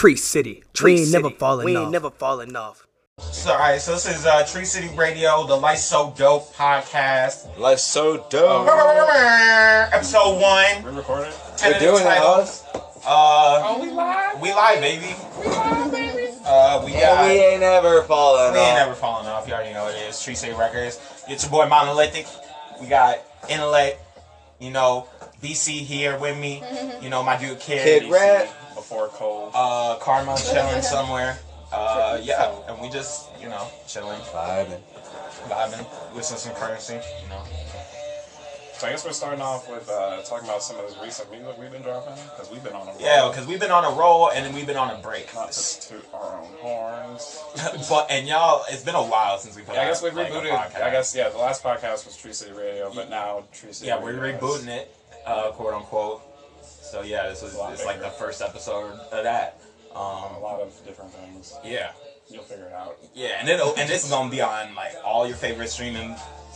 Tree City. Tree we ain't City. never falling We off. ain't never falling off. So, all right, so this is uh, Tree City Radio, the Life So Dope podcast. Life so dope. Episode one. We're recording. We're doing it, title. us. Uh, Oh, we live? we live, baby. Uh, we And got. we ain't ever fallen off. We ain't off. never falling off. You already know what it is. Tree City Records. It's your boy Monolithic. We got Intellect. You know, BC here with me. You know, my dude Kid. Kid Rat. Before Cole. Uh, Karma chilling somewhere. Uh, yeah, and we just, you know, chilling, Vibing. vibing, listening to some currency. You know. So I guess we're starting off with uh, talking about some of this recent music we've been dropping because we've been on a roll. Yeah, because we've been on a roll and then we've been on a break. Not to toot our own horns. but and y'all, it's been a while since we put. Yeah, I out, guess we like, rebooted. podcast. I guess yeah, the last podcast was Tree City Radio, but now Tree City. Yeah, we're Radio is- rebooting it, uh, quote unquote. So yeah, this was it's like the first episode of that. A Um, lot of different things. yeah, You'll figure it out. yeah, and it'll and this is gonna be on like all your favorite streaming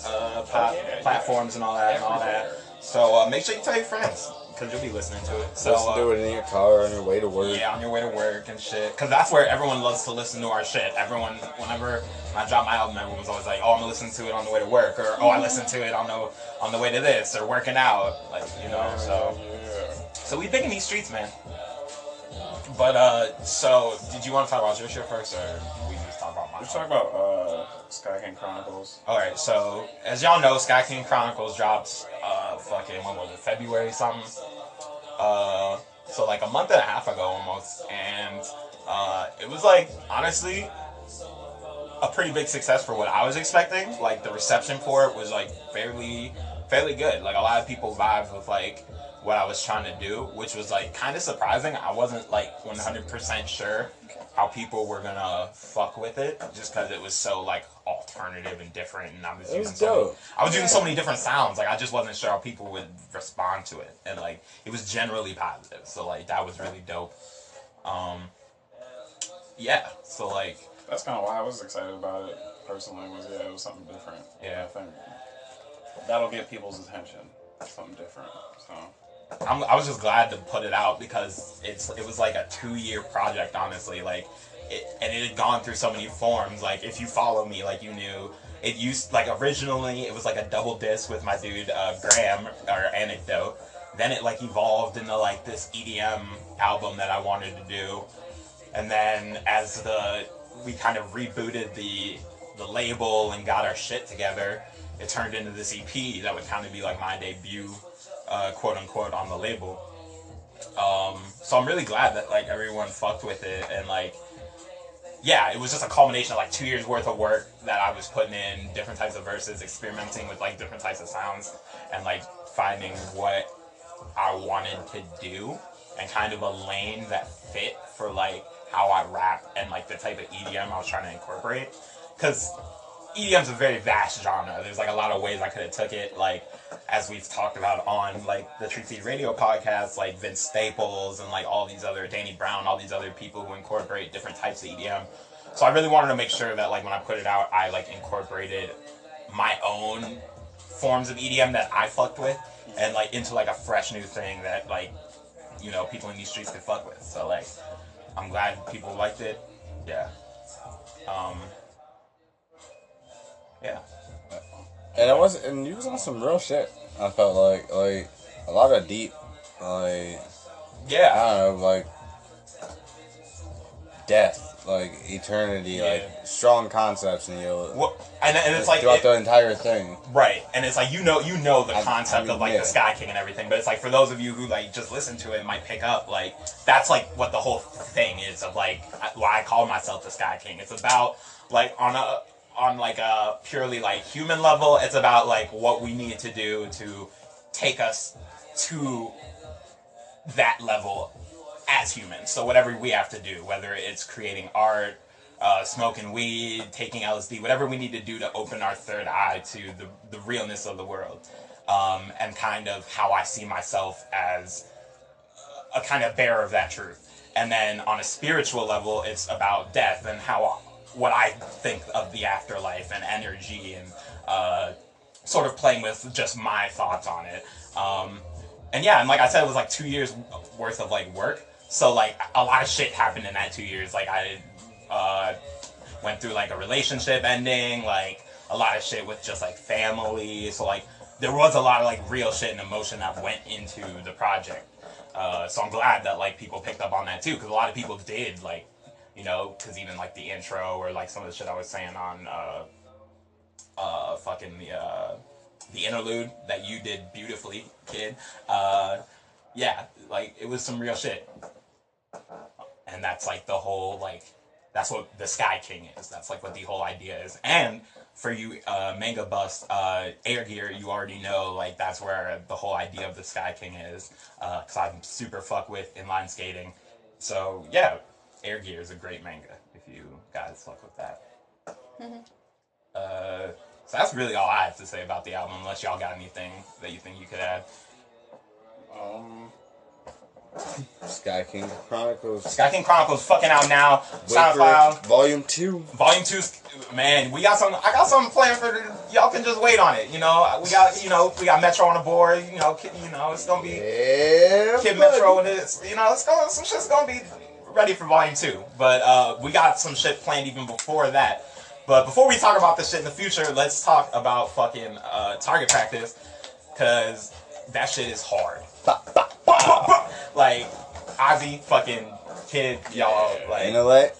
uh, plat- Oh, yeah, platforms and all that and all that. So uh, make sure you tell your friends because you'll be listening to it. So Listen uh, to it in your car on your way to work. Yeah, on your way to work and shit. Because that's where everyone loves to listen to our shit. Everyone, whenever I drop my album, everyone's always like, "Oh, I'm gonna listen to it on the way to work," or "Oh, I listen to it on the on the way to this," or working out. Like you know, so Yeah. So we big in these streets, man. But uh, so did you want to talk about your shit first, or we just talk about mine? Let's talk about uh, Sky King Chronicles. All right, so as y'all know, Sky King Chronicles drops uh fucking when was it February something? Uh, so like a month and a half ago almost, and uh, it was like honestly a pretty big success for what I was expecting. Like the reception for it was like fairly fairly good. Like a lot of people vibed with like what I was trying to do, which was like kind of surprising. I wasn't like 100% sure how people were gonna fuck with it, just because it was so like alternative and different, and I was It using was so many. I was using so many different sounds. Like I just wasn't sure how people would respond to it, and like it was generally positive. So like that was really dope. Um, yeah. So like That's kind of why I was excited about it personally. Was yeah, it was something different. Yeah. I think that'll get people's attention. Something different. So I'm, I was just glad to put it out because it's it was like a two year project, honestly. Like, it, and it had gone through so many forms. Like, if you follow me, like you knew it used like originally it was like a double disc with my dude uh, Graham or Anecdote. Then it like evolved into like this EDM album that I wanted to do, and then as the we kind of rebooted the the label and got our shit together, it turned into this EP that would kind of be like my debut, uh, quote unquote, on the label. Um, so I'm really glad that like everyone fucked with it and like, yeah, it was just a culmination of like two years worth of work that I was putting in different types of verses, experimenting with like different types of sounds, and like finding what I wanted to do and kind of a lane that fit for like how I rap and like the type of EDM I was trying to incorporate. Because EDM's a very vast genre. There's like a lot of ways I could have took it. Like as we've talked about on like the Tree City Radio podcast, like Vince Staples and like all these other Danny Brown, all these other people who incorporate different types of EDM. So I really wanted to make sure that like when I put it out, I like incorporated my own forms of EDM that I fucked with and like into like a fresh new thing that like you know people in these streets could fuck with. So like I'm glad people liked it. Yeah. Um. Yeah. And it was, and you was on some real shit. I felt like, like a lot of deep, like Yeah. I don't know, like death, like eternity, Yeah. like strong concepts, and you know, Well, and, and it's like throughout it- the entire thing. right, and it's like you know you know the I- concept I mean, of like yeah. the Sky King and everything, but it's like for those of you who like just listen to it might pick up like that's like what the whole thing is of like why I call myself the Sky King. It's about like on a on like a purely like human level. It's about like what we need to do to take us to that level as humans. So whatever we have to do, whether it's creating art, uh, smoking weed, taking LSD, whatever we need to do to open our third eye to the, the realness of the world, um, and kind of how I see myself as a kind of bearer of that truth. And then on a spiritual level, it's about death and how what I think of the afterlife and energy and uh, sort of playing with just my thoughts on it. Um, and yeah, and like I said, it was like two years worth of like work. so like a lot of shit happened in that two years. Like I uh, went through like a relationship ending, like a lot of shit with just like family. So like there was a lot of like real shit and emotion that went into the project. Uh, so I'm glad that like people picked up on that too, because a lot of people did like, you know, because even like the intro or like some of the shit I was saying on uh, uh, fucking the uh, the interlude that you did beautifully, kid. Uh, yeah, like it was some real shit, and that's like the whole like that's what the Sky King is. That's like what the whole idea is. And for you uh, manga bust uh, Air Gear, you already know like that's where the whole idea of the Sky King is. Because I'm super fuck with inline skating. So yeah, Air Gear is a great manga if you guys fuck with that. uh, so that's really all I have to say about the album, unless y'all got anything that you think you could add. Um, Sky King Chronicles. Sky King Chronicles fucking out now. Wait for SoundCloud. Volume two. Volume two, man, we got some. I got something planned for. Y'all can just wait on it. You know, we got you know we got Metro on the board. You know, Kid, you know it's gonna be Yeah. Kid buddy. Metro and it's you know it's going some shit's gonna be ready for Volume two. But uh, we got some shit planned even before that. But before we talk about this shit in the future, let's talk about fucking uh, target practice, cause that shit is hard. like Ozzy, fucking kid, y'all like Intellect.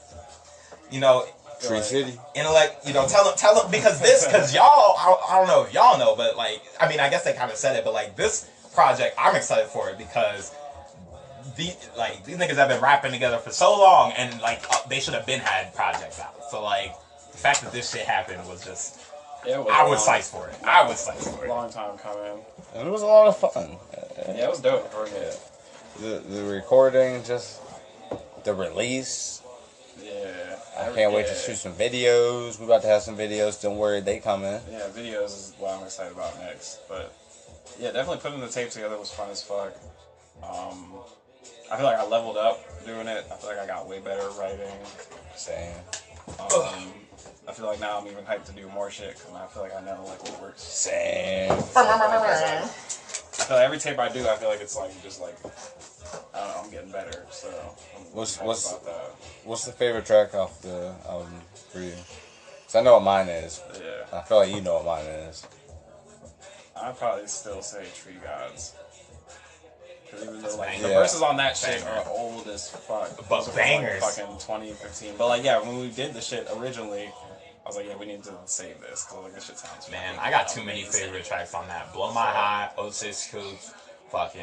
you know Tree City. intellect, you know, tell them, tell them, because this, because y'all, I, I don't know if y'all know, but like, I mean, I guess they kind of said it, but like this project, I'm excited for it because the like these niggas have been rapping together for so long, and like uh, they should have been had projects out. So like the fact that this shit happened was just, yeah, it was I a was long- psyched for it. I was psyched for it. Long time coming. And it was a lot of fun. Yeah, it was dope. For it. The, the recording, just the release. Yeah. I can't wait to shoot some videos. We about to have some videos. Don't worry, they coming. Yeah, videos is what I'm excited about next. But yeah, definitely putting the tape together was fun as fuck. Um, I feel like I leveled up doing it. I feel like I got way better at writing. Same. Um, I feel like now I'm even hyped to do more shit because I feel like I know like what works. Same. I feel like every tape I do, I feel like it's like just like I don't know, I'm getting better. So I'm What's- what's- about that? What's the favorite track off the album for you? Cause I know what mine is. Yeah, I feel like you know what mine is. I'd probably still say Tree Gods. 'Cause even though like the Yeah. verses on that shit Banger. are old as fuck, But Those are from, like, bangers. fucking 2015. But like yeah, when we did the shit originally, I was like, yeah, we need to save this because like this shit sounds. Man, I got too many favorite tracks on that. Blow My High, 06 Scoops, fucking.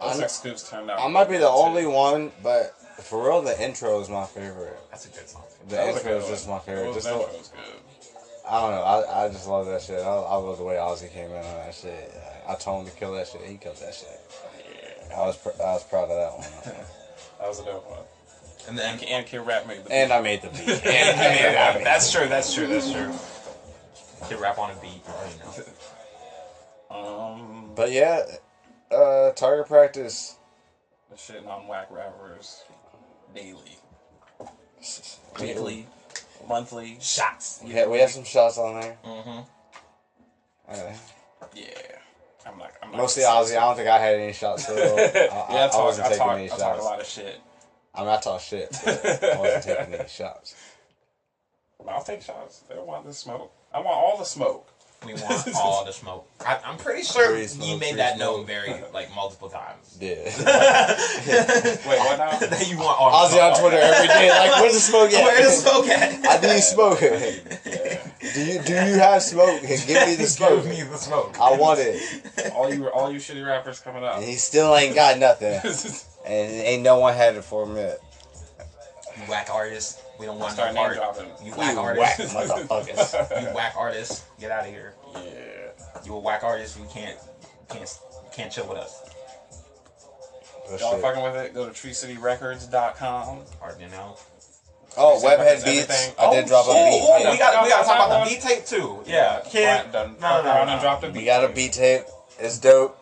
Those I'm- like scoops turned out. I might be the only one, but for real, the intro is my favorite. That's a good song. The That was intro is just one. my favorite. Just that the, was good. I don't know. I, I just love that shit. I, I love the way Ozzy came in on that shit. I told him to kill that shit. He killed that shit. Yeah, I was pr- I was proud of that one. that was a dope one. And then And, and Kid Rap made the. and I made the beat. And he made it happen. That's true. That's true. That's true. Kid rap on a beat. You know. um, But yeah, uh, target practice. the shit on whack rappers daily, Weekly monthly. shots. We had, we had some shots on there. Mm-hmm. Uh, Yeah, I'm like I'm mostly gonna Ozzy. I don't think I had any shots. So I, I, Yeah, I, I talk, wasn't I, taking talk, any I talk shots. a lot of shit. I mean, I talk shit. But I wasn't taking any shots. I'll take shots. They don't want the smoke. I want all the smoke. We want all the smoke. I, I'm pretty sure Free you made that smoke. known very like multiple times. Yeah. Wait, what now? that you want all the Ozzy on. Twitter every day. Like, where's the smoke at? Where's the smoke at? I need smoke. Yeah. Do you do you have smoke? Give me the smoke. Give me the smoke. I want it. all you all you shitty rappers coming up. And he still ain't got nothing. And ain't no one had it for a minute. You whack artists. We don't want no Start name part. dropping. You You whack whack artists. motherfuckers. You whack artists. Get out of here. Yeah. You a whack artist. You can't can't can't chill with us. That Y'all shit. fucking with it? Go to treecityrecords.com. Or you know. Oh, Webhead Records, Beats. I oh, did Oh, drop a oh, beat. Oh, tape. we got we got to talk about the beat tape too. Yeah, kid. No, no, around no, and no. dropped a. We got a tape. beat tape. It's dope.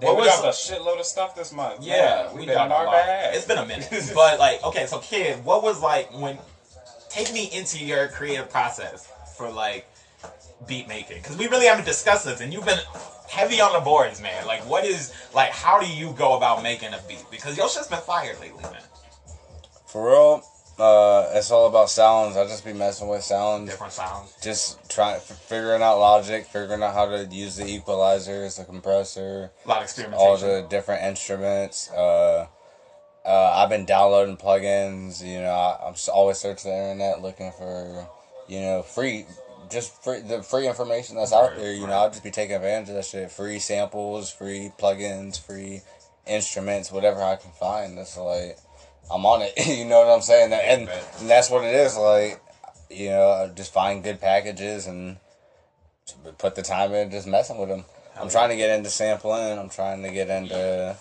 Damn, What we was- dropped a shitload of stuff this month. Yeah, Man, we we been got on our bag. It's been a minute, but like, okay, so kid, what was like when? Take me into your creative process for like beat making? Because we really haven't discussed this, and you've been heavy on the boards, man. Like, what is like? How do you go about making a beat? Because your shit's been fired lately, man. For real, uh, it's all about sounds. I just be messing with sounds. Different sounds. Just trying, f- figuring out logic, figuring out how to use the equalizers, the compressor, A lot of experimentation. all the different instruments. Uh, uh, I've been downloading plugins. You know, I, I'm s- always searching the internet looking for, you know, free, just free the free information that's out Right, there. You know. I'll just be taking advantage of that shit. Free samples, free plugins, free instruments, whatever I can find. That's like, I'm on it. you know what I'm saying? And, and that's what it is. Like, you know, uh, just find good packages and put the time in, just messing with them. I'm trying to get into sampling. I'm trying to get into,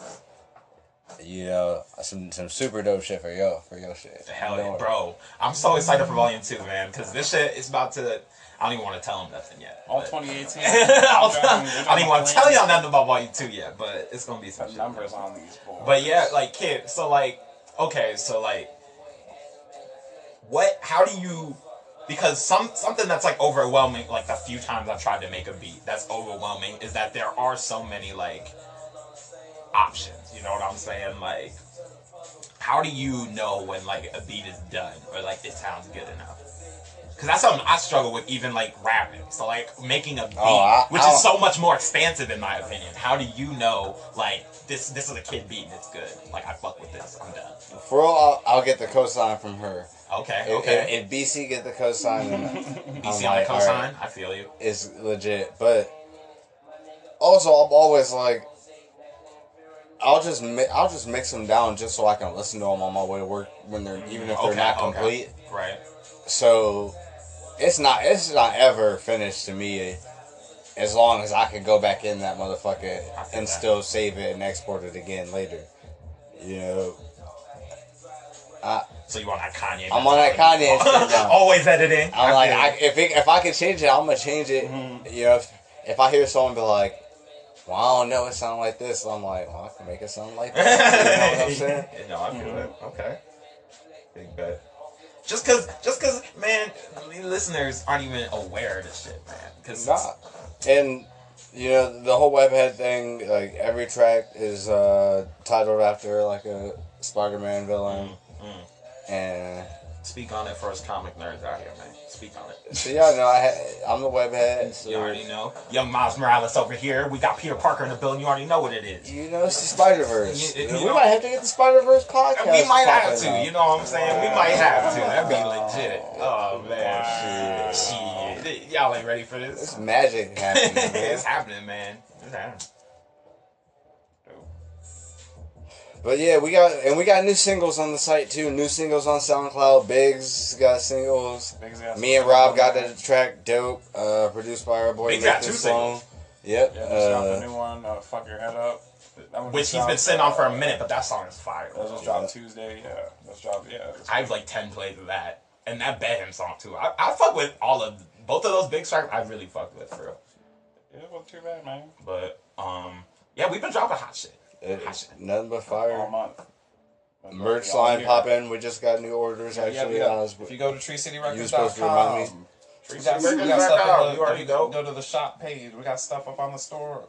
you know, some some super dope shit for yo for yo shit. Hell yeah, bro! I'm so excited for Volume Two, man, because this shit is about to. I don't even want to tell him nothing yet. All but- 2018. I'll We're tell- dropping- we're I don't even want to tell y'all nothing about Volume Two yet, but it's gonna be some The shit. numbers on these boards. But yeah, like kid, so like okay, so like what how do you because some something that's like overwhelming like the few times I've tried to make a beat that's overwhelming is that there are so many like options, you know what I'm saying? Like how do you know when like a beat is done or like it sounds good enough? Cause that's something I struggle with, even like rapping. So like making a oh, beat, Oh, I- which I is so much more expansive in my opinion. How do you know like this? This is a kid beat and it's good. Like I fuck with this. I'm done. For all, I'll, I'll get the cosign from her. Okay. If- Okay. If, if BC get the cosign, then BC on the cosign. right. I feel you. it's legit. But also, I'm always like, I'll just mi- I'll just mix them down just so I can listen to them on my way to work when they're even if they're Okay, not okay. complete. Right. So it's not it's not ever finished to me as long as I can go back in that motherfucker and still save it and export it again later. You know, So you want that Kanye? I'm on that Kanye shit now. Always editing. I'm like, I, if it, if I can change it, I'm gonna change it. Mm-hmm. You know, if, if I hear someone be like, "Well, I don't know, it sound like this," I'm like, "Well, I can make it sound like that." you know what I'm saying? no, I feel it. Okay. Big bet. Just cause, just cause, man, the listeners aren't even aware of this shit, man. Cause Nah. And you know, the whole webhead thing, like every track is uh, titled after like a Spider-Man villain, Mm, and speak on it for us comic nerds out here, man. Speak on it. so y'all know I ha- I'm the webhead. So You already know. Young Miles Morales over here. We got Peter Parker in the building. You already know what it is. You know, it's the Spider Verse. We know- might have to get the Spider Verse podcast. we might have to. now. You know what I'm saying? We might have to. That'd be oh, legit. Oh man, shit. Shit. Y'all ain't ready for this. It's magic happening. it's happening, man. It's happening. But yeah, we got and we got new singles on the site too. New singles on SoundCloud. Biggs got singles. Biggs got Me and Rob got that track "Dope," uh, produced by our boy Biggs got Nathan two Sloan. Yep. there. Yeah, just uh, a new one, uh, Fuck Your Head Up. Which he's been sitting on uh, for a minute, but that song is fire. That just dropped Tuesday, yeah. That's dropped, yeah. it's- I have like ten plays of that, and that Bet Him song too. I, I fuck with all of both of those big tracks. I really fuck with for real. It wasn't too bad, man. But um, yeah, we've been dropping hot shit. It- Hot shit. nothing but All fire. month. Merch All line year. popping. We just got new orders Yeah, yeah, actually. we I got- if you go to You supposed to remind me. treecityrecords.com, we got, we got stuff in the, You already if go. Go to the shop page. We got stuff up on the store.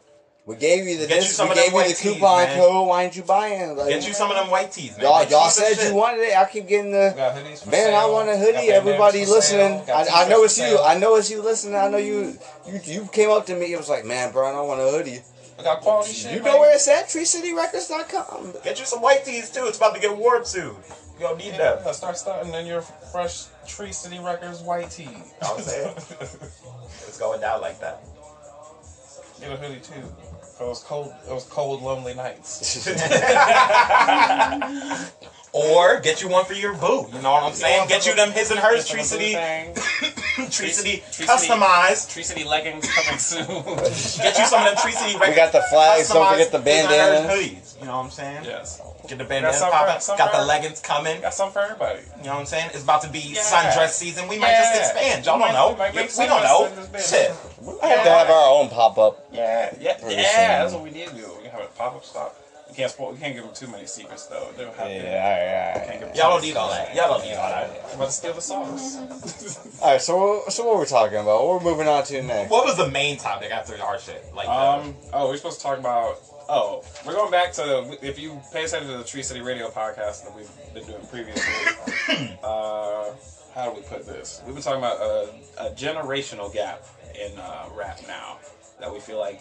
we gave you the Get you some We of them gave you the white tees, coupon man. code. Why ain't you buying? Like, Get you some of them white tees, man. Y'all, y'all said you wanted it. I keep getting We the. got hoodies for Man, sale. I want a hoodie. bandanas Everybody listening, I, I know it's you. sale. I know it's you listening. I know you. You you came up to me. It was like, man, Brian, I want a hoodie. We got quality shit. You know where it's at? TreeCityRecords.com. Get you some white tees too. It's about to get warm soon. You gonna need Yeah, them. start starting in your fresh Tree City Records white tee. I'm saying. It's going down like that. Get a hoodie too. It was cold. It was cold, lonely nights. Or get you one for your boo. You know what I'm saying? Get you them his and hers Get some Tree City, thing. Tree City customized. Tree City leggings coming soon. Get you some of them Tree City. We got the flags. Don't forget the customized his and hers bandana. hoodies. You know what I'm saying? yes. Get the Got bandana some popping. some Got for- the leggings coming. Got some for everybody. You know what I'm saying? It's about to be Yeah. sundress season. We might just expand. Y'all We don't might- know. we we don't know. in this bitch. Shit. I have to have our own pop up. Yeah, yeah, yeah. soon. That's what we need to do. We have a pop up stop. You can't spoil. You can't give them too many secrets though. They'll have Yeah, to. alright, Can't alright. Y'all don't need all that. Y'all don't need all that. I'm about to steal the sauce. Alright, so so what we're talking about? What we're moving on to next. What was the main topic after our shit? Like, the- Um. Oh, we're supposed to talk about. Oh, we're going back to if you pay attention to the Tree City Radio podcast that we've been doing previously. uh, how do we put this? We've been talking about a, a generational gap in uh, rap now that we feel like.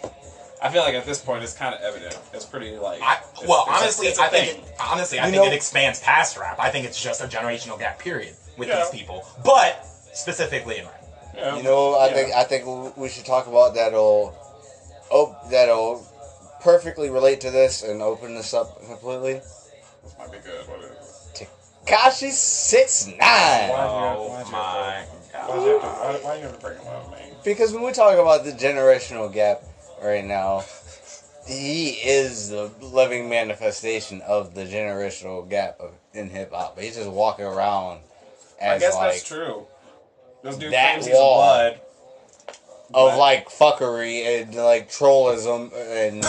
I feel like at this point it's kind of evident. It's pretty like. I, it's- well, it's a- honestly, it's a I think it, honestly, I You think know- it expands past rap. I think it's just a generational gap period with Yeah. these people, but specifically in rap. Yeah. You know, I Yeah. think I think we should talk about that'll oh that'll perfectly relate to this and open this up completely. this might be good. What is it? Kashi six nine. Why- Oh you my Why, god! you why, why you have to bring him up, man? Because when we talk about the generational gap right now, he is the living manifestation of the generational gap of, in hip hop. He's just walking around I guess like that's true. This dude that claims wall. blood. of like fuckery and like trollism and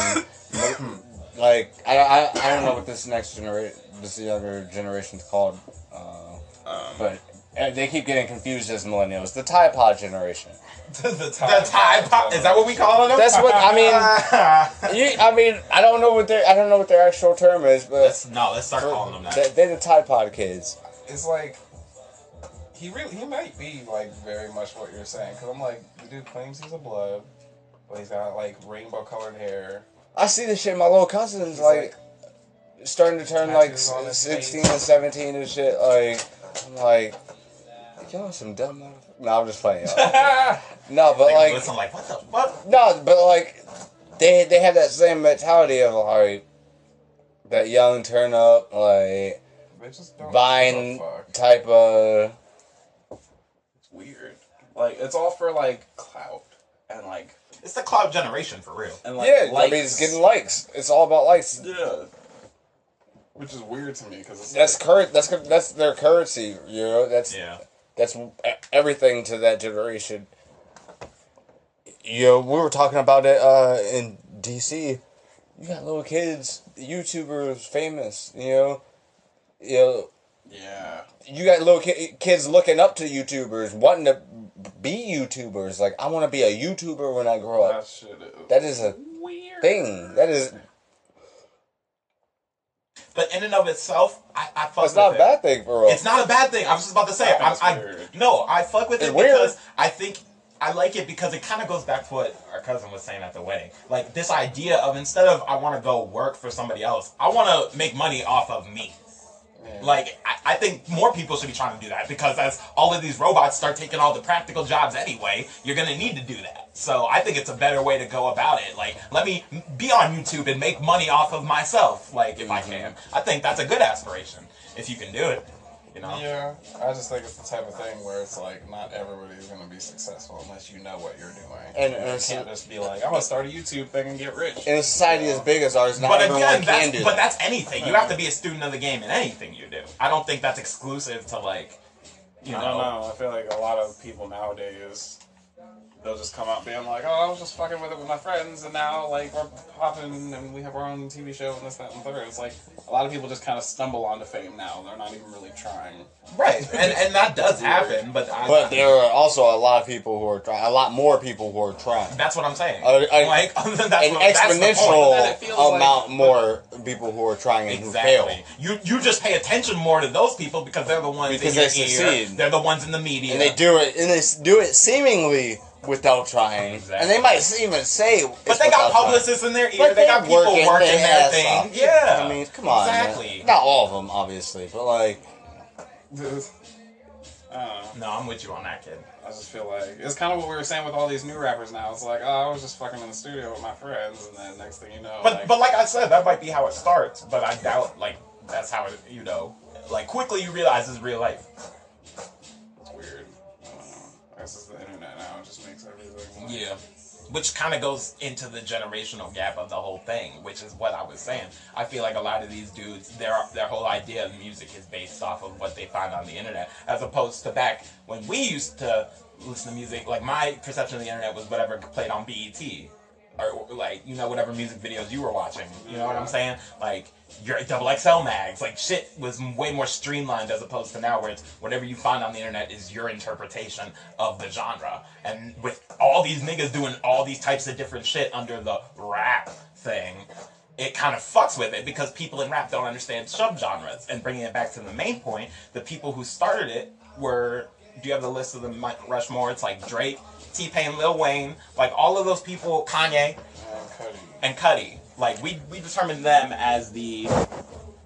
like I, I I don't know what this next generation this younger generation's called, uh, Um, but uh, they keep getting confused as millennials. The Tide Pod generation. the The Tide Pod is that what we call them? That's what I mean. You, I mean, I don't know what their I don't know what their actual term is, but let's no, let's start calling them that. they- they're the Tide Pod kids. it's like he really he might be like very much what you're saying because I'm like the dude claims he's a blood, but he's got like rainbow colored hair. I see this shit. My little cousins He's like starting to turn like tattoos on his 16 face. and 17 and shit. Like, I'm like, y'all some dumb motherfuckers. No, I'm just playing. Y'all. no, but Like, like, listen, like what the fuck? no, but like, they they have that same mentality of like that young turn up like They Vine give a fuck. type of. It's weird. Like it's all for like clout and like It's the cloud generation for real. and like yeah, I mean, it's getting likes. It's all about likes. yeah. which is weird to me because it's That's current. That's that's their currency. You know, that's Yeah. That's everything to that generation. You know, we were talking about it uh, in DC. You got little kids, YouTubers, famous. You know, you know, Yeah. you got little ki- kids looking up to YouTubers, wanting to be YouTubers. Like, I want to be a YouTuber when I grow that up. shit is That is a Weird. thing. That is. But in and of itself, I, I fuck That's not a it. bad thing for us. It's not a bad thing. I was just about to say. I I, I, no, I fuck with it It's weird. because I think I like it because it kind of goes back to what our cousin was saying at the wedding. Like this idea of instead of I want to go work for somebody else, I want to make money off of me. Like I, I think more people should be trying to do that because as all of these robots start taking all the practical jobs anyway, you're gonna need to do that. So I think it's a better way to go about it. Like let me be on YouTube and make money off of myself. Like if I mm-hmm. can, I think that's a good aspiration if you can do it. You know. Yeah, I just think it's the type of thing where it's like not everybody's gonna be successful unless you know what you're doing. And- you and can't just be like, I'm gonna start a YouTube thing and get rich. in a society as big as ours, not But everyone again, can that's, do but that. that's anything. You have to be a student of the game in anything you do. I don't think that's exclusive to like, you I know. don't know. I feel like a lot of people nowadays, they'll just come out being like, "Oh, I was just fucking with it with my friends, and now like we're popping and we have our own TV show and this, that, and third. It's like a lot of people just kind of stumble onto fame now. They're not even really trying. Right, and and that does happen, but I, But there are also a lot of people who are trying. A lot more people who are trying. that's what I'm saying. Uh, I- like that's An what, that's the point. exponential Then it like- amount more people who are trying and who fail. You you just pay attention more to those people because they're the ones Because in your they ear. succeed. They're the ones in the media. And they do it, and they do it seemingly without trying. Exactly. And they might even say, But they got without trying. publicists in their ear. But they got they're people working, working their their thing. off. Yeah. I mean, come on, man. Exactly. Not all of them, obviously, but like, I. Uh, no, I'm with you on that, kid. I just feel like it's kind of what we were saying with all these new rappers now. It's like, oh, I was just fucking in the studio with my friends, and then next thing you know, But like, but like I said, that might be how it starts. But I doubt like that's how it. You know, like quickly you realize it's real life. it's weird. I don't know. I guess it's the internet now. It just makes everything. Like, Yeah. Which kind of goes into the generational gap of the whole thing, which is what I was saying. I feel like a lot of these dudes, their their whole idea of music is based off of what they find on the internet, as opposed to back when we used to listen to music. Like my perception of the internet was whatever played on BET. or like you know whatever music videos you were watching. You know what I'm saying? Like your double XL mags, like shit was way more streamlined as opposed to now where it's whatever you find on the internet is your interpretation of the genre. And with all these niggas doing all these types of different shit under the rap thing, it kind of fucks with it because people in rap don't understand subgenres. And bringing it back to the main point, the people who started it were. Do you have the list of the Rushmore? It's like Drake, T Pain, Lil Wayne, like all of those people, Kanye, And Cudi. and Cudi. Like we we determined them as the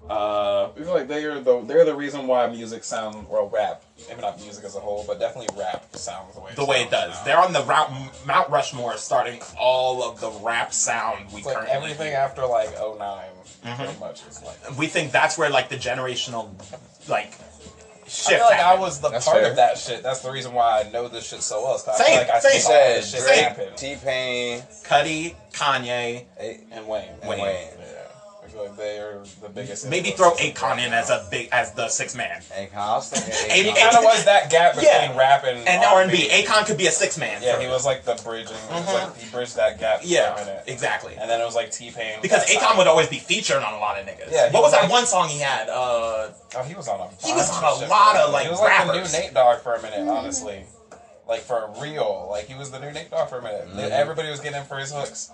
uh I feel like they're the they're the reason why music sounds well rap. Maybe not music as a whole, but definitely rap sounds the way it the way it does. now. They're on the route Mount Rushmore, starting all of the rap sound we It's like currently everything after like 9 Mm-hmm. pretty much is like. We think that's where like the generational like I feel like I was the That's part fair. of that shit. That's the reason why I know this shit so well. 'cause I Same, feel like I same. Said this shit Same. T Pain, Cudi, Kanye, And Wayne. and Wayne. Wayne. Yeah. I feel like they are the biggest. maybe throw influences Akon right in now. as a big as the six man. Akon. I was thinking Akon. Kind of was that gap between Yeah. rap and And R&B. Akon could be a six man. Yeah, he was like the bridging. He, was like, he bridged that gap for a Yeah, minute. exactly. And then it was like T Pain. Because Akon would always be featured on a lot of niggas. Yeah, what was was that one song he had? Uh, Oh, he was on a. He was on a lot of, like, He was like rappers. the new Nate Dogg for a minute, honestly. Like for real, like he was the new Nate Dogg for a minute. Mm-hmm. Everybody was getting him for his hooks.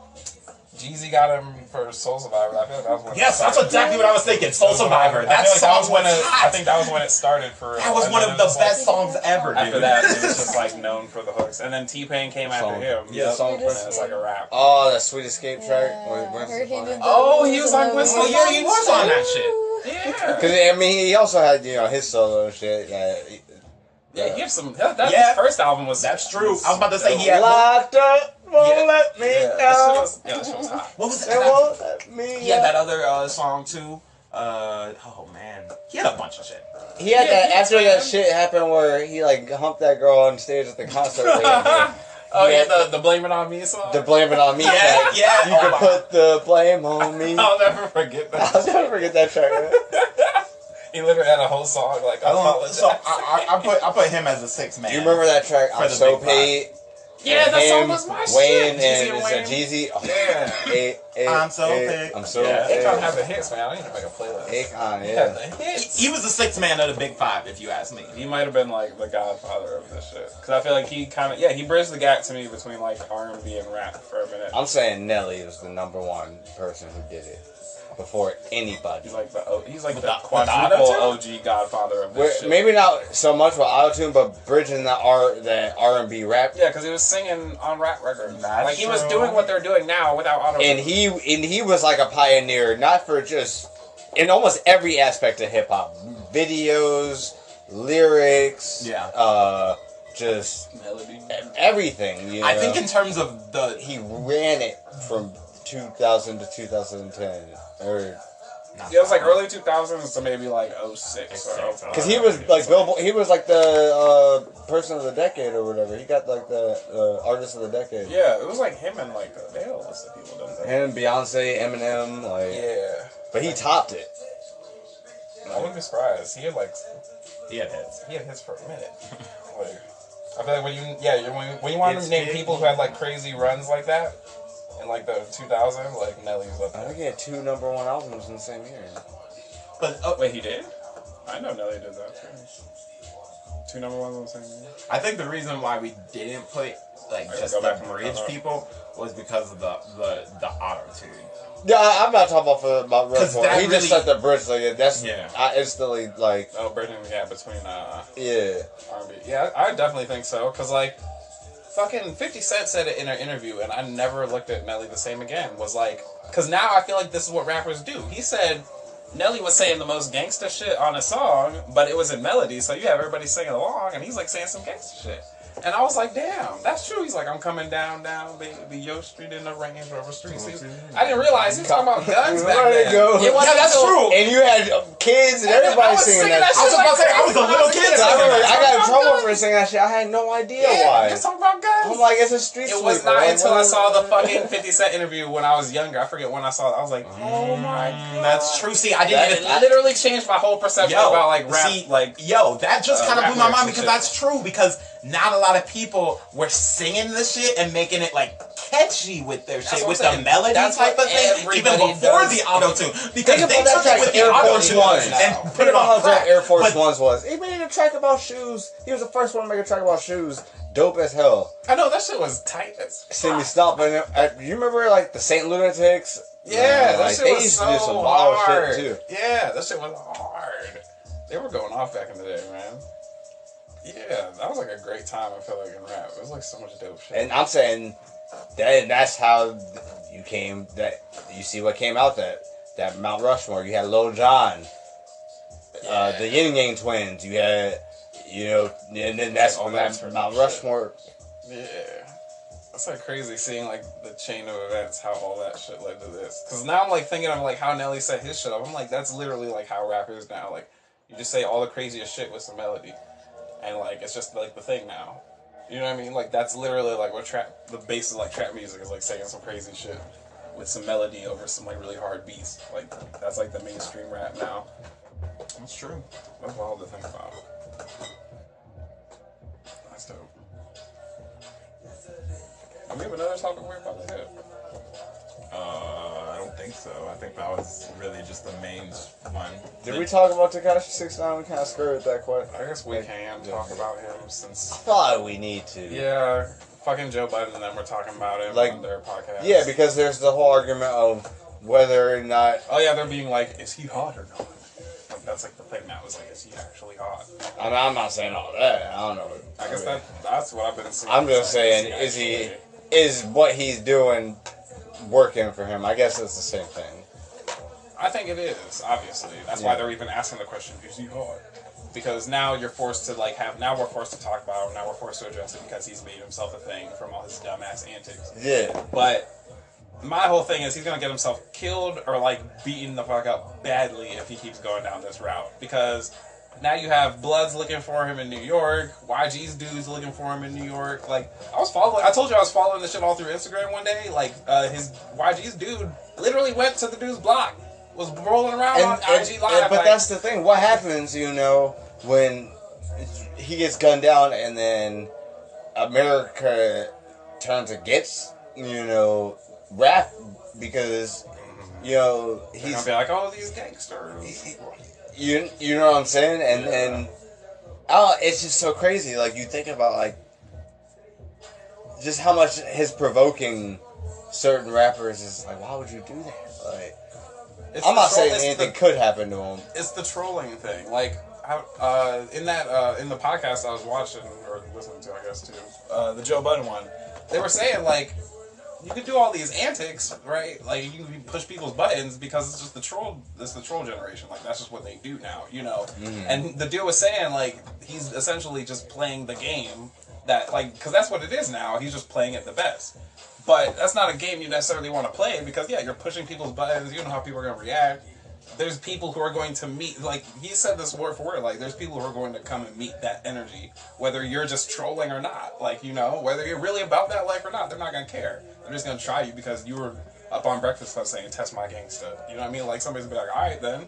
Jeezy got him for Soul Survivor. I feel like that was when. it yes, that's exactly what I was thinking. Soul Survivor. That like song was when was it, hot. I think that was when it started for. That was one of the was, like- best songs ever, dude. After that, it was just like known for the hooks, and then T Pain came after Song. him. Yeah, Yep. song And for- it's like a rap. Oh, that Sweet Escape track. Yeah, with her hand Oh, he was on the- Whistle Oh, yeah, he was on that shit. Yeah, Because I mean, he also had you know his solo shit. That, yeah. He has uh, some. That, that Yeah. his first album was. That's true. I was about to say he had. Locked up, won't Yeah. let me Yeah, that shit out. was, yeah, that was hot. What was it? They won't let me He had that other uh, song too. Uh, oh man, he had a bunch of shit. He had Yeah, that he after was that fine. shit happened where he like humped that girl on stage at the concert. Oh yeah, the the blame it on me song. the blame it on me Yeah, track. yeah. You Oh can my- put the blame on me. I'll never forget that. I'll never forget that track. He literally had a whole song like. I don't. So I, I, I put I put him as a six man. Do you remember that track? I'm so big paid. Yeah, that Him, song was my Wayne shit. Jeezy and, and and Wayne. Jeezy. Oh, Yeah. I'm so eh, paid. I'm so Yeah. paid. Akon has the hits, man. I need to make a playlist. Akon, He yeah. has the hits. He was the sixth man of the big five, if you ask me. He might have been like the godfather of this shit. Because I feel like he kind of yeah he bridged the gap to me between like R and B and rap for a minute. I'm saying Nelly was the number one person who did it before anybody. He's like the O- he's like the, the- the quadruple OG godfather of this Where- shit. maybe not so much with autotune, but bridging the R that R and B rap. Yeah, because he was singing on rap records. That's like he was doing what they're doing now without auto. And he and he was like a pioneer, not for just in almost every aspect of hip hop, videos, lyrics, Yeah. uh, just melody. everything. You know? I think in terms of the he ran it from 2000 to 2010, or Yeah, it was like early 2000s to maybe like 06 or 05. because he was like Billboard, he was like the uh, person of the decade or whatever. He got like the uh, artist of the decade. Yeah, it was like him and like they had a list of people, didn't they? Him, Beyonce, Eminem, like, Yeah. but he topped it. I wouldn't be surprised. He had like he had hits. he had hits for a minute. like, I feel like when you yeah you- when you, when you want It's to name big. people who had like crazy runs like that in like the 2000s, like Nelly's up I think he had two number one albums in the same year. But oh, Wait, he did? I know Nelly did that too. Two number ones in the same year. I think the reason why we didn't put like Alright, just go the back bridge people was because of the the the auto tune. Yeah, I- I'm not talking about for my Red 'Cause Bull. that He just really- set the bridge like that's Yeah. I instantly like Oh, bridging the gap between uh, yeah. R&B. Yeah, I I definitely think so. Cause like, fucking Fifty Cent said it in an interview, and I never looked at Nelly the same again. Was like, cause now I feel like this is what rappers do. He said Nelly was saying the most gangster shit on a song, but it was in melody, so you have everybody singing along, and he's like saying some gangster shit. And I was like, damn, that's true. He's like, I'm coming down, down, baby, your street in the Range Rover street. See, I didn't realize he was talking about guns back then. go. It wasn't Yeah, that's until- true. And you had kids and And everybody singing singing that that I was shit. about to say I was a little kid. I. I got in trouble about for singing that shit. I had no idea Yeah, why. just talking about guns. I'm like, it's a street It was not Like, until I saw the fucking 50 Cent interview when I was younger. I forget when I saw it. I was like, oh my god. Mm, That's true. See, I didn't even. It literally changed my whole perception Yo, about like rap. see, like, yo, that just uh, kind of blew my mind because shit. that's true. Because not a lot of people were singing the shit and making it like catchy with their shit, with saying. the melody That's type of thing, even before does. the auto tune. Because Think they about that took track, it with the Air auto Force tune and put Think it on how crack. Air Force But Ones was. He made a track about shoes. He was the first one to make a track about shoes. Dope as hell. I know that shit was tight as See me stopping. Uh, you remember like the Saint Lunatics? Yeah, Man, that like, shit they was used so to do some wild hard. shit too. Yeah, that shit was hard. They were going off back in the day, man. Yeah, that was like a great time. I feel like in rap, it was like so much dope shit. And I'm saying that that's how you came. That you see what came out that that Mount Rushmore. You had Lil Jon, uh, the Ying Yang Twins. You had you know, and then that's All when that that sort of Mount. Rushmore. Yeah. That's like crazy seeing like the chain of events, how all that shit led to this. Cause now I'm like thinking of like how Nelly set his shit up. I'm like, that's literally like how rap is now. Like, you just say all the craziest shit with some melody, and like it's just like the thing now. You know what I mean? Like that's literally like what trap. The base of like trap music is like saying some crazy shit with some melody over some like really hard beats. Like that's like the mainstream rap now. That's true. That's wild to think about. That's dope. Do we have another topic we're about to hit? Uh, I don't think so. I think that was really just the main one. Did we talk about Tekashi Six Nine? We kind of skirted that quite. I guess we can talk about him since. I thought we need to. Yeah, fucking Joe Budden and them were talking about him Like- on their podcast. Yeah, because there's the whole argument of whether or not. Oh yeah, they're being like, is he hot or not? Like that's like the thing now. Is like, is he actually hot? I mean, I'm not saying all that. I don't know. I guess mean, that that's what I've been seeing. I'm just saying, is he actually- is what he's doing working for him? I guess it's the same thing. I think it is, obviously. That's why they're even asking the question, he hard? Because now you're forced to like have now we're forced to talk about him, now we're forced to address it because he's made himself a thing from all his dumbass antics. Yeah. But my whole thing is he's gonna get himself killed or like beaten the fuck up badly if he keeps going down this route. Because now you have Bloods looking for him in New York, YG's dudes looking for him in New York. Like I was following I told you I was following this shit all through Instagram one day. Like uh, his YG's dude literally went to the dude's block. Was rolling around And, on and- IG Live. and- but like, that's the thing. What happens, you know, when he gets gunned down and then America turns against, you know, rap because, you know, he's gonna be like, oh, these gangsters. You you know what I'm saying? And and oh, it's just so crazy. Like you think about like just how much his provoking certain rappers is like. Why would you do that? Like It's I'm not saying anything the- could happen to him. it's the trolling thing. Like, uh, in that uh, in the podcast I was watching or listening to, I guess too, uh, the Joe Budden one, they were saying like, you could do all these antics, right? Like you can push people's buttons because it's just the troll. It's the troll generation. Like that's just what they do now, you know. Mm. And the dude was saying like he's essentially just playing the game that like because that's what it is now. He's just playing it the best. But that's not a game you necessarily want to play because yeah, you're pushing people's buttons. You know how people are going to react. There's people who are going to meet like he said this word for word. Like there's people who are going to come and meet that energy, whether you're just trolling or not. Like you know whether you're really about that life or not. They're not going to care. They're just going to try you because you were up on Breakfast Club saying "test my gangsta." You know what I mean? Like somebody's gonna be like, all right then.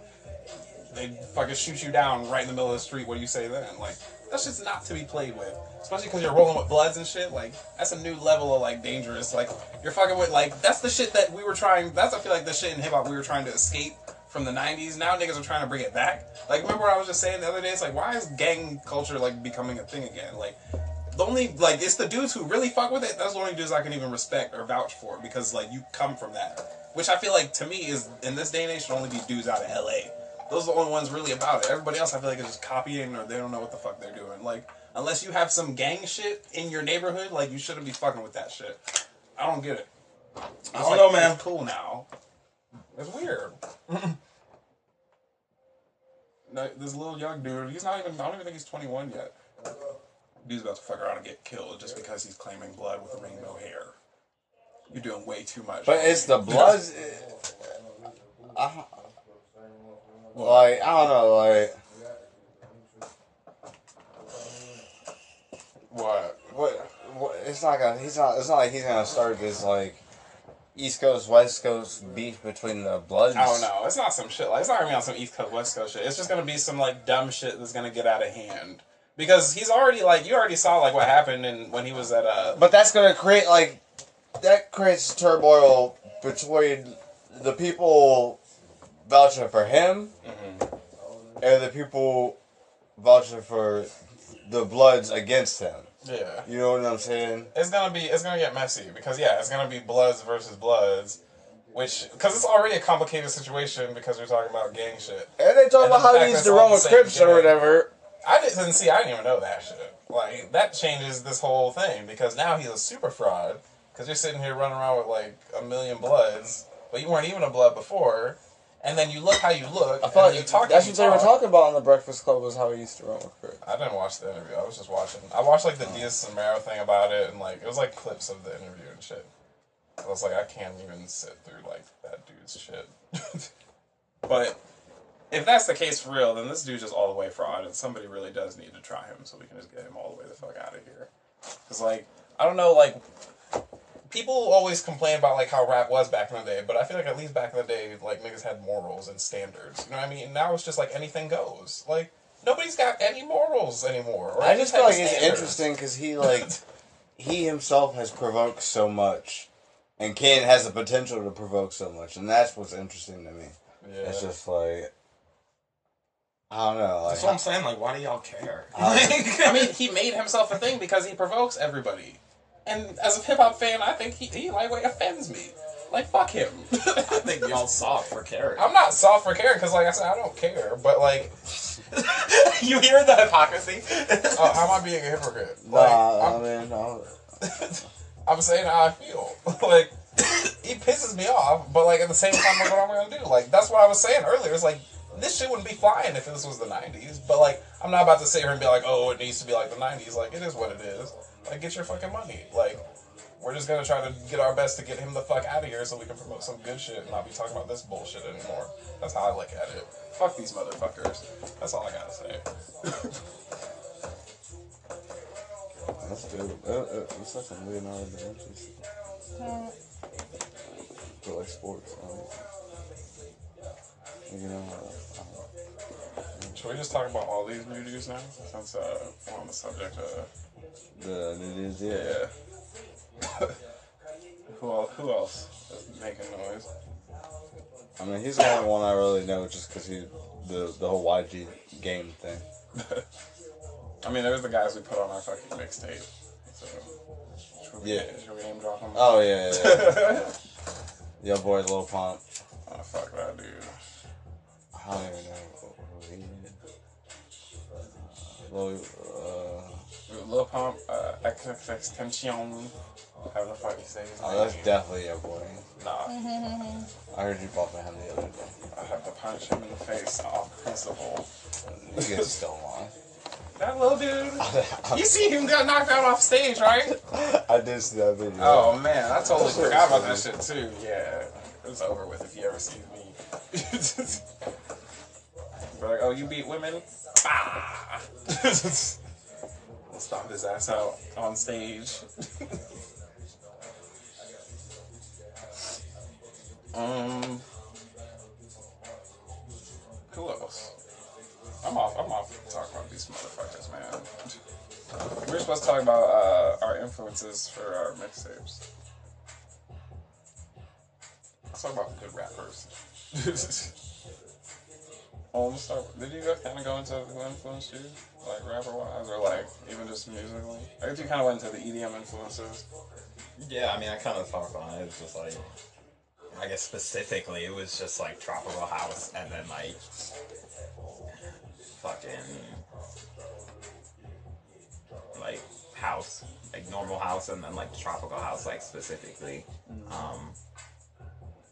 They fucking shoot you down right in the middle of the street. What do you say then? Like that's just not to be played with, especially because you're rolling with bloods and shit. Like that's a new level of like dangerous. Like you're fucking with like that's the shit that we were trying. That's I feel like the shit in hip hop we were trying to escape from the '90s. Now niggas are trying to bring it back. Like remember what I was just saying the other day? It's like why is gang culture like becoming a thing again? Like the only like it's the dudes who really fuck with it. That's the only dudes I can even respect or vouch for because like you come from that, which I feel like to me is in this day and age should only be dudes out of L.A. Those are the only ones really about it. Everybody else I feel like is just copying or they don't know what the fuck they're doing. Like unless you have some gang shit in your neighborhood, like you shouldn't be fucking with that shit. I don't get it. I don't know, man. Cool now. It's weird. This little young dude, he's not even. I don't even think he's 21 yet. Dude's about to fuck around and get killed just because he's claiming blood with rainbow hair. You're doing way too much. But it's the bloods. I, like I don't know, like What? what, what? It's not gonna. He's not. It's not like he's gonna start this like East Coast West Coast beef between the bloods. I don't know. It's not some shit. Like it's not gonna be on some East Coast West Coast shit. It's just gonna be some like dumb shit that's gonna get out of hand. Because he's already like you already saw like what happened in when he was at uh But that's gonna create like that creates turmoil between the people vouching for him and the people vouching for the Bloods against him. Yeah. You know what I'm saying? It's gonna be it's gonna get messy because yeah, it's gonna be Bloods versus Bloods, which because it's already a complicated situation because we're talking about gang shit. And they talk And about how he's he used that's to all run the with same Crips or whatever. I didn't see. I didn't even know that shit. Like that changes this whole thing because now he's a super fraud. Because you're sitting here running around with like a million bloods, but you weren't even a blood before. And then you look how you look. I thought you talk. that's what you they were talking about on the Breakfast Club was how he used to run with Crips. I didn't watch the interview. I was just watching. I watched like the oh. Diaz Samaro thing about it, and like it was like clips of the interview and shit. I was like, I can't even sit through like that dude's shit. But if that's the case for real, then this dude's just all the way fraud, and somebody really does need to try him so we can just get him all the way the fuck out of here. Cause like I don't know, like people always complain about like how rap was back in the day, but I feel like at least back in the day, like niggas had morals and standards. You know what I mean? Now it's just like anything goes. Like nobody's got any morals anymore. or I just feel of like it's interesting because he like he himself has provoked so much, and Kane has the potential to provoke so much, and that's what's interesting to me. Yeah. It's just like I don't know. Like, That's what I'm saying. Like, why do y'all care? I mean, he made himself a thing because he provokes everybody. And as a hip hop fan, I think he, he lightweight offends me. Like fuck him. I think y'all soft for caring. I'm not soft for caring because, like I said, I don't care. But like, you hear the hypocrisy? oh, how am I being a hypocrite? nah, Like, I I'm, mean, no. I'm saying how I feel. like, he pisses me off, but like at the same time, like, what am I gonna do? Like, that's what I was saying earlier. It's like this shit wouldn't be flying if this was the '90s. But like, I'm not about to sit here and be like, oh, it needs to be like the '90s. Like, it is what it is. Like, get your fucking money. Like. We're just gonna try to get our best to get him the fuck out of here so we can promote some good shit and not be talking about this bullshit anymore. That's how I look at it. Fuck these motherfuckers. That's all I gotta say. That's good. Uh, uh, it's like some Leonardo da Vinci like sports. Um, you know, uh, Should we just talk about all these new dudes now? Since uh, we're on the subject of the dudes, yeah. yeah. who else? Who else is making noise? I mean, he's the only one I really know just because he the the whole YG game thing. I mean, there's the guys we put on our fucking mixtape. So, should we, Yeah. should we name drop them? Oh yeah, yeah. yeah. Yo, boy, Lil Pump. Oh, fuck that dude. I don't even know Lil, uh, Lil Pump, uh, Extension. How the fuck you say his oh, that's name? definitely your boy. Nah, I heard you bumping him the other day. I have to punch him in the face off principle. You guys still on. That little dude. You see him got knocked out off stage, right? I did see that video. Oh man, I totally forgot about that shit too. Yeah, it's over with if you ever see me. But like, oh, you beat women? Ah! We'll stomp his ass out on stage. um, who else? I'm off. I'm off talking about these motherfuckers, man. We're supposed to talk about uh, our influences for our mixtapes. Let's talk about good rappers. Let's start. Did you guys kind of go into who influenced you, like rapper wise, or like even just musically? I guess you kind of went into the EDM influences. Yeah, I mean, I kind of talked on it. It was just like, I guess specifically, it was just like tropical house, and then like fucking like house, like normal house, and then like tropical house, like specifically. Um,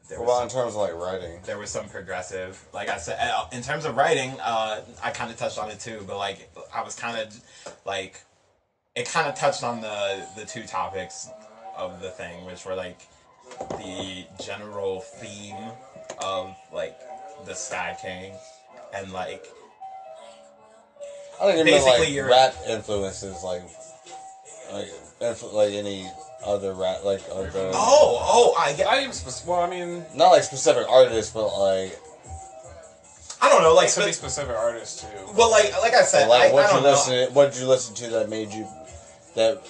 there about in terms of like writing? there was some progressive like i said uh, in terms of writing uh, i kind of touched on it too but like i was kind of like it kind of touched on the the two topics of the thing which were like the general theme of like the sky king and like I it meant Basically, like rap influences, like like like any other rap, like other. oh oh i get I even spec- well, I mean, Not like specific artists, but like i don't know like it could be specific artists too. well like like i said like I, what I you don't know. listen, what did you listen to that made you that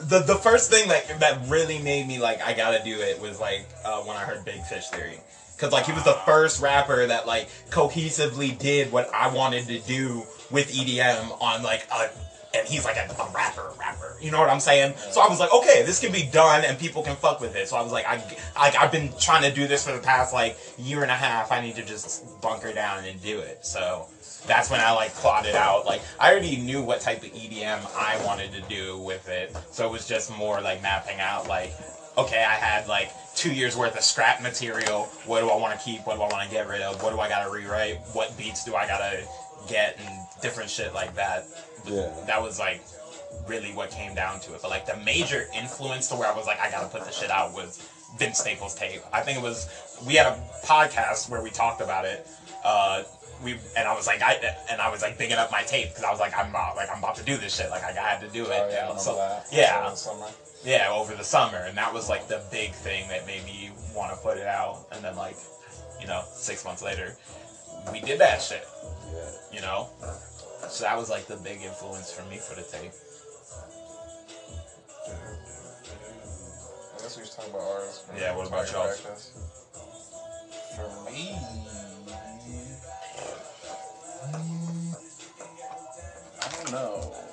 the the first thing that that really made me like I gotta do it was like uh, when I heard Big Fish Theory. Cause like he was the first rapper that like cohesively did what I wanted to do with EDM on like a and he's like a, a rapper, rapper. You know what I'm saying? So I was like, okay, this can be done and people can fuck with it. So I was like, I, I I've been trying to do this for the past like year and a half. I need to just bunker down and do it. So that's when I like plotted out. Like I already knew what type of EDM I wanted to do with it. So it was just more like mapping out like, okay, I had like two years worth of scrap material. What do I want to keep? What do I want to get rid of? What do I gotta rewrite? What beats do I gotta get and different shit like that. Yeah. That was like really what came down to it. But like the major influence to where I was like, I gotta put this shit out was Vince Staples tape. I think it was we had a podcast where we talked about it. Uh, we and I was like I and I was like bigging up my tape because I was like I'm about like I'm about to do this shit like I had to do it. Oh, yeah, so that. yeah, Over yeah, over the summer, and that was like the big thing that made me want to put it out. And then like, you know, six months later, we did that shit. Yeah. You know, so that was like the big influence for me for the tape. I guess we should talk about ours. Yeah, what about practice. For me, I don't know.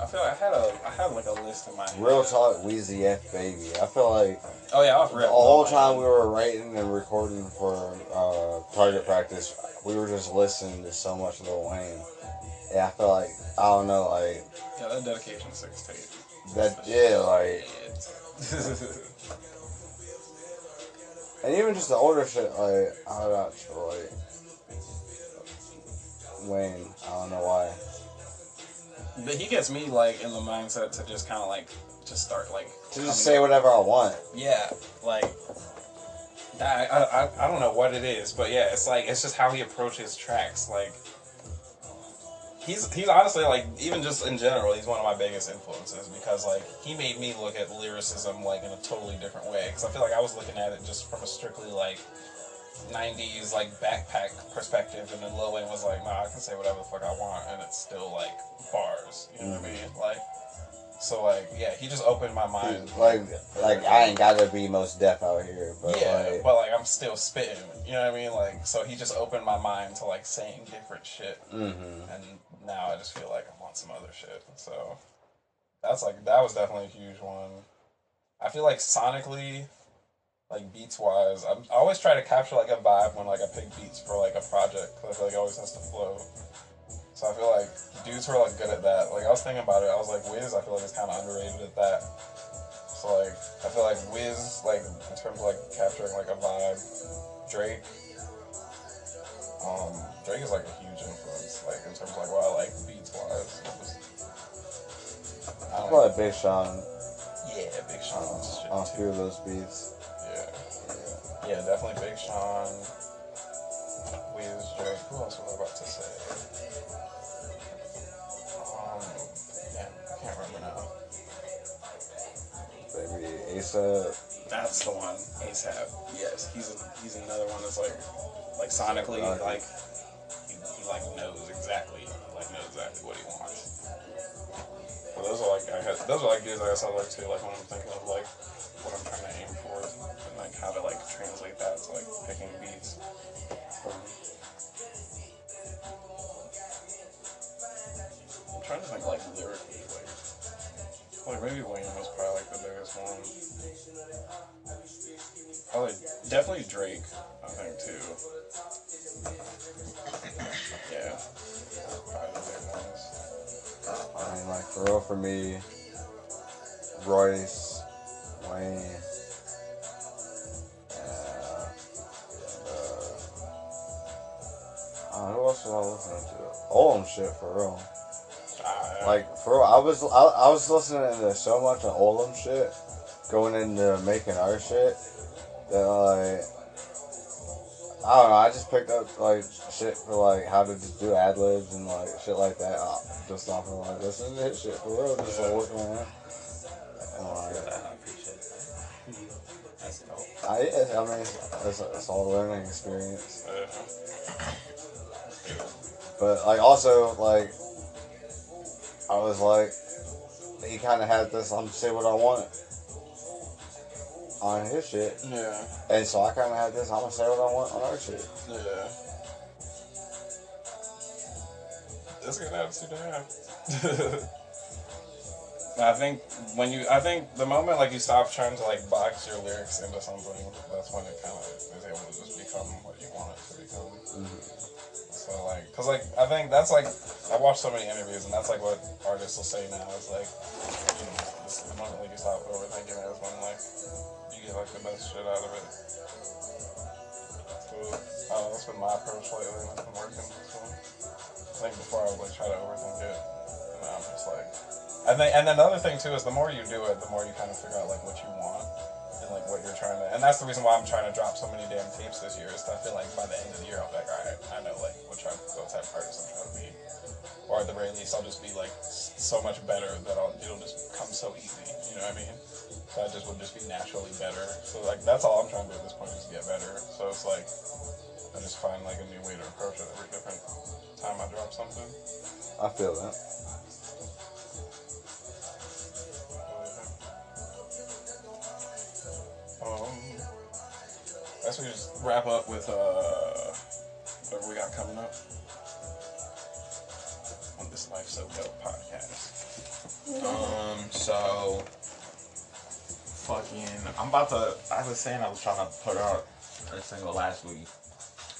I feel like I had a I had like a list in my head. Real talk, Weezy F baby. I feel like Oh yeah, I've the whole time we were writing and recording for uh, target practice, we were just listening to so much Lil Wayne. Yeah, I feel like I don't know, like Yeah, that dedication six tape. that. Yeah, like and even just the older shit, like I don't know, like Wayne. I don't know why. But he gets me like in the mindset to just kind of like just start like To just say up- whatever I want. Yeah, like. I, I I don't know what it is, but yeah, it's like it's just how he approaches tracks. Like he's he's honestly like even just in general, he's one of my biggest influences because like he made me look at lyricism like in a totally different way. Because I feel like I was looking at it just from a strictly like. 90s like backpack perspective and then Lil Wayne was like nah I can say whatever the fuck I want and it's still like bars you know what I mean like so like yeah he just opened my mind Like, like I ain't gotta be Mos Def out here, but yeah, like, but like I'm still spitting. You know what I mean? Like, so he just opened my mind to like saying different shit, hmm and now I just feel like I want some other shit. So that's like that was definitely a huge one. I feel like sonically, like beats wise, I'm, I always try to capture like a vibe when like I pick beats for like a project because I feel like it always has to flow. So I feel like dudes who are like good at that. Like I was thinking about it, I was like Wiz. I feel like is kind of underrated at that. So like I feel like Wiz, like in terms of like capturing like a vibe, Drake. Um, Drake is like a huge influence, like in terms of like what I like beats wise. I don't know. probably Big Sean Yeah, Big on, Sean's on a few of those beats. Yeah. Yeah, definitely Big Sean. Wiz, Drake. Who else was I about to say? Um, yeah, I can't remember now. Maybe ASAP. That's the one. ASAP. Yes, he's a, he's another one that's like like sonically Right. like he, he like knows exactly like knows exactly what he wants. But those are like I guess, those are like dudes I guess I like too. Like when I'm thinking like picking beats. I'm trying to think like lyrically like. Like maybe Wayne was probably like the biggest one. Probably definitely Drake, I think too. Yeah. Probably the ones. Uh, I mean, like for real for me, Royce, Wayne. Uh, who else was I listening to? Oldham shit for real. Uh, Like for real, I was I, I was listening to so much of Oldham shit, going into making our shit that like I don't know. I just picked up like shit for like how to just do ad libs and like shit like that. Uh, just off of like listening to shit for real, just like working on it. And, like, I appreciate that. That's dope. I, I mean, it's, it's all a learning experience. But like also like I was like he kind of had this. I'm say what I want on his shit, Yeah. and so I kind of had this. I'm gonna say what I want on our shit. Yeah. That's a good attitude to have. I think when you, I think the moment like you stop trying to like box your lyrics into something, that's when it kind of is able to just become what you want it to become. Mm-hmm. So like, cause like I think that's like I watched so many interviews and that's like what artists will say now. It's like you know, the moment like you stop overthinking it is when like you get like the best shit out of it. So uh, that's been my approach lately and it's been working. So I think before I would like try to overthink it, and now I'm just like. I think, and another thing too is the more you do it, the more you kind of figure out like what you want and like what you're trying to. And that's the reason why I'm trying to drop so many damn tapes this year. Is I feel like by the end of the year I'll be like, all right, I know like what type, what type of artist I'm trying to be, or at the very least I'll just be like so much better that I'll, it'll just come so easy. You know what I mean? So I just would just be naturally better. So like that's all I'm trying to do at this point is get better. So it's like I just find like a new way to approach it every different time I drop something. I feel that. Guess we just wrap up with uh, whatever we got coming up on this Life So Dope podcast. Um, so fucking, I'm about to. I was saying I was trying to put out a single last week.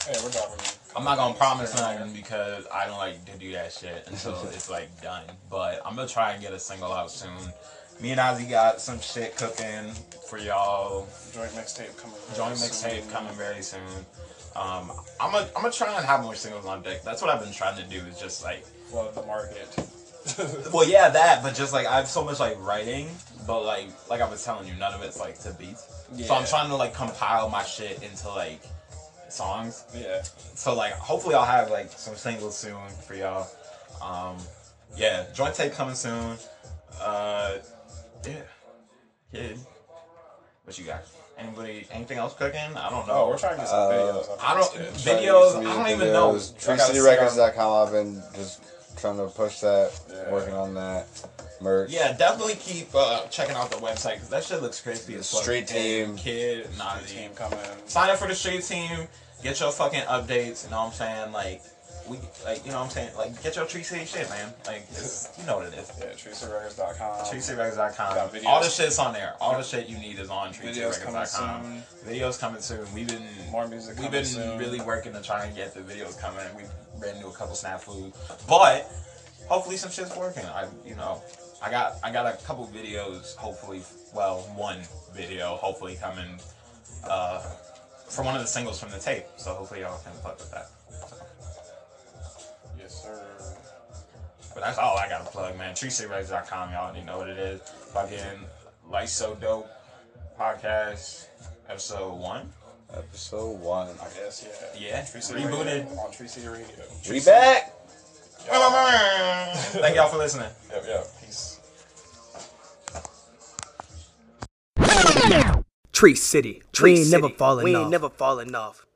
Hey, we're dropping. I'm not gonna promise nothing because I don't like to do that shit until it's like done. But I'm gonna try and get a single out soon. Me and Ozzy got some shit cooking for y'all. Joint mixtape coming. very Joint soon. mixtape coming very soon. Um, I'm gonna I'm gonna try and have more singles on deck. That's what I've been trying to do. Is just like, Flood the market. well, yeah, that. But just like I have so much like writing, but like like I was telling you, none of it's like to beats. So I'm trying to like compile my shit into like songs. yeah. So like hopefully I'll have like some singles soon for y'all. Um yeah, joint tape coming soon. Uh yeah. Kid. What you got? Anybody anything else cooking? I don't know. Oh, we're trying to get some Uh, videos. up I don't- this Trying to shit. get Videos, I don't music even know. I gotta see TreeCityRecords.com. I've been just trying to push that, Yeah. working on that merch. Yeah, definitely keep uh, checking out the website because that shit looks crazy as fuck. Street team. Kid, nah, Team coming. sign up for the street team. Get your fucking updates. You know what I'm saying? Like we, like you know what I'm saying? Like get your Tree City shit, man. Like you know what it is. Yeah, TreeCityRecords.com. TreeCityRecords.com. All the shit's on there. All the shit you need is on Videos coming TreeCityRecords.com. soon. Videos coming soon. We've been More music We've been soon. really working to try and get the videos coming. We've ran into a couple snafu, but hopefully some shit's working. I, you know, I got I got a couple videos. Hopefully, well, one video hopefully coming uh, for one of the singles from the tape. So hopefully y'all can fuck with that. But that's all I got to plug, man. TreeCityRecords.com, y'all already know what it is. Fucking Life So Dope podcast, episode one. Episode one. I guess, yeah. Yeah, Tree City rebooted. Radio, on Tree City Radio. We back. Thank y'all for listening. Yep, yep. Peace. Tree City. Tree we ain't City. never falling We off. ain't never falling off.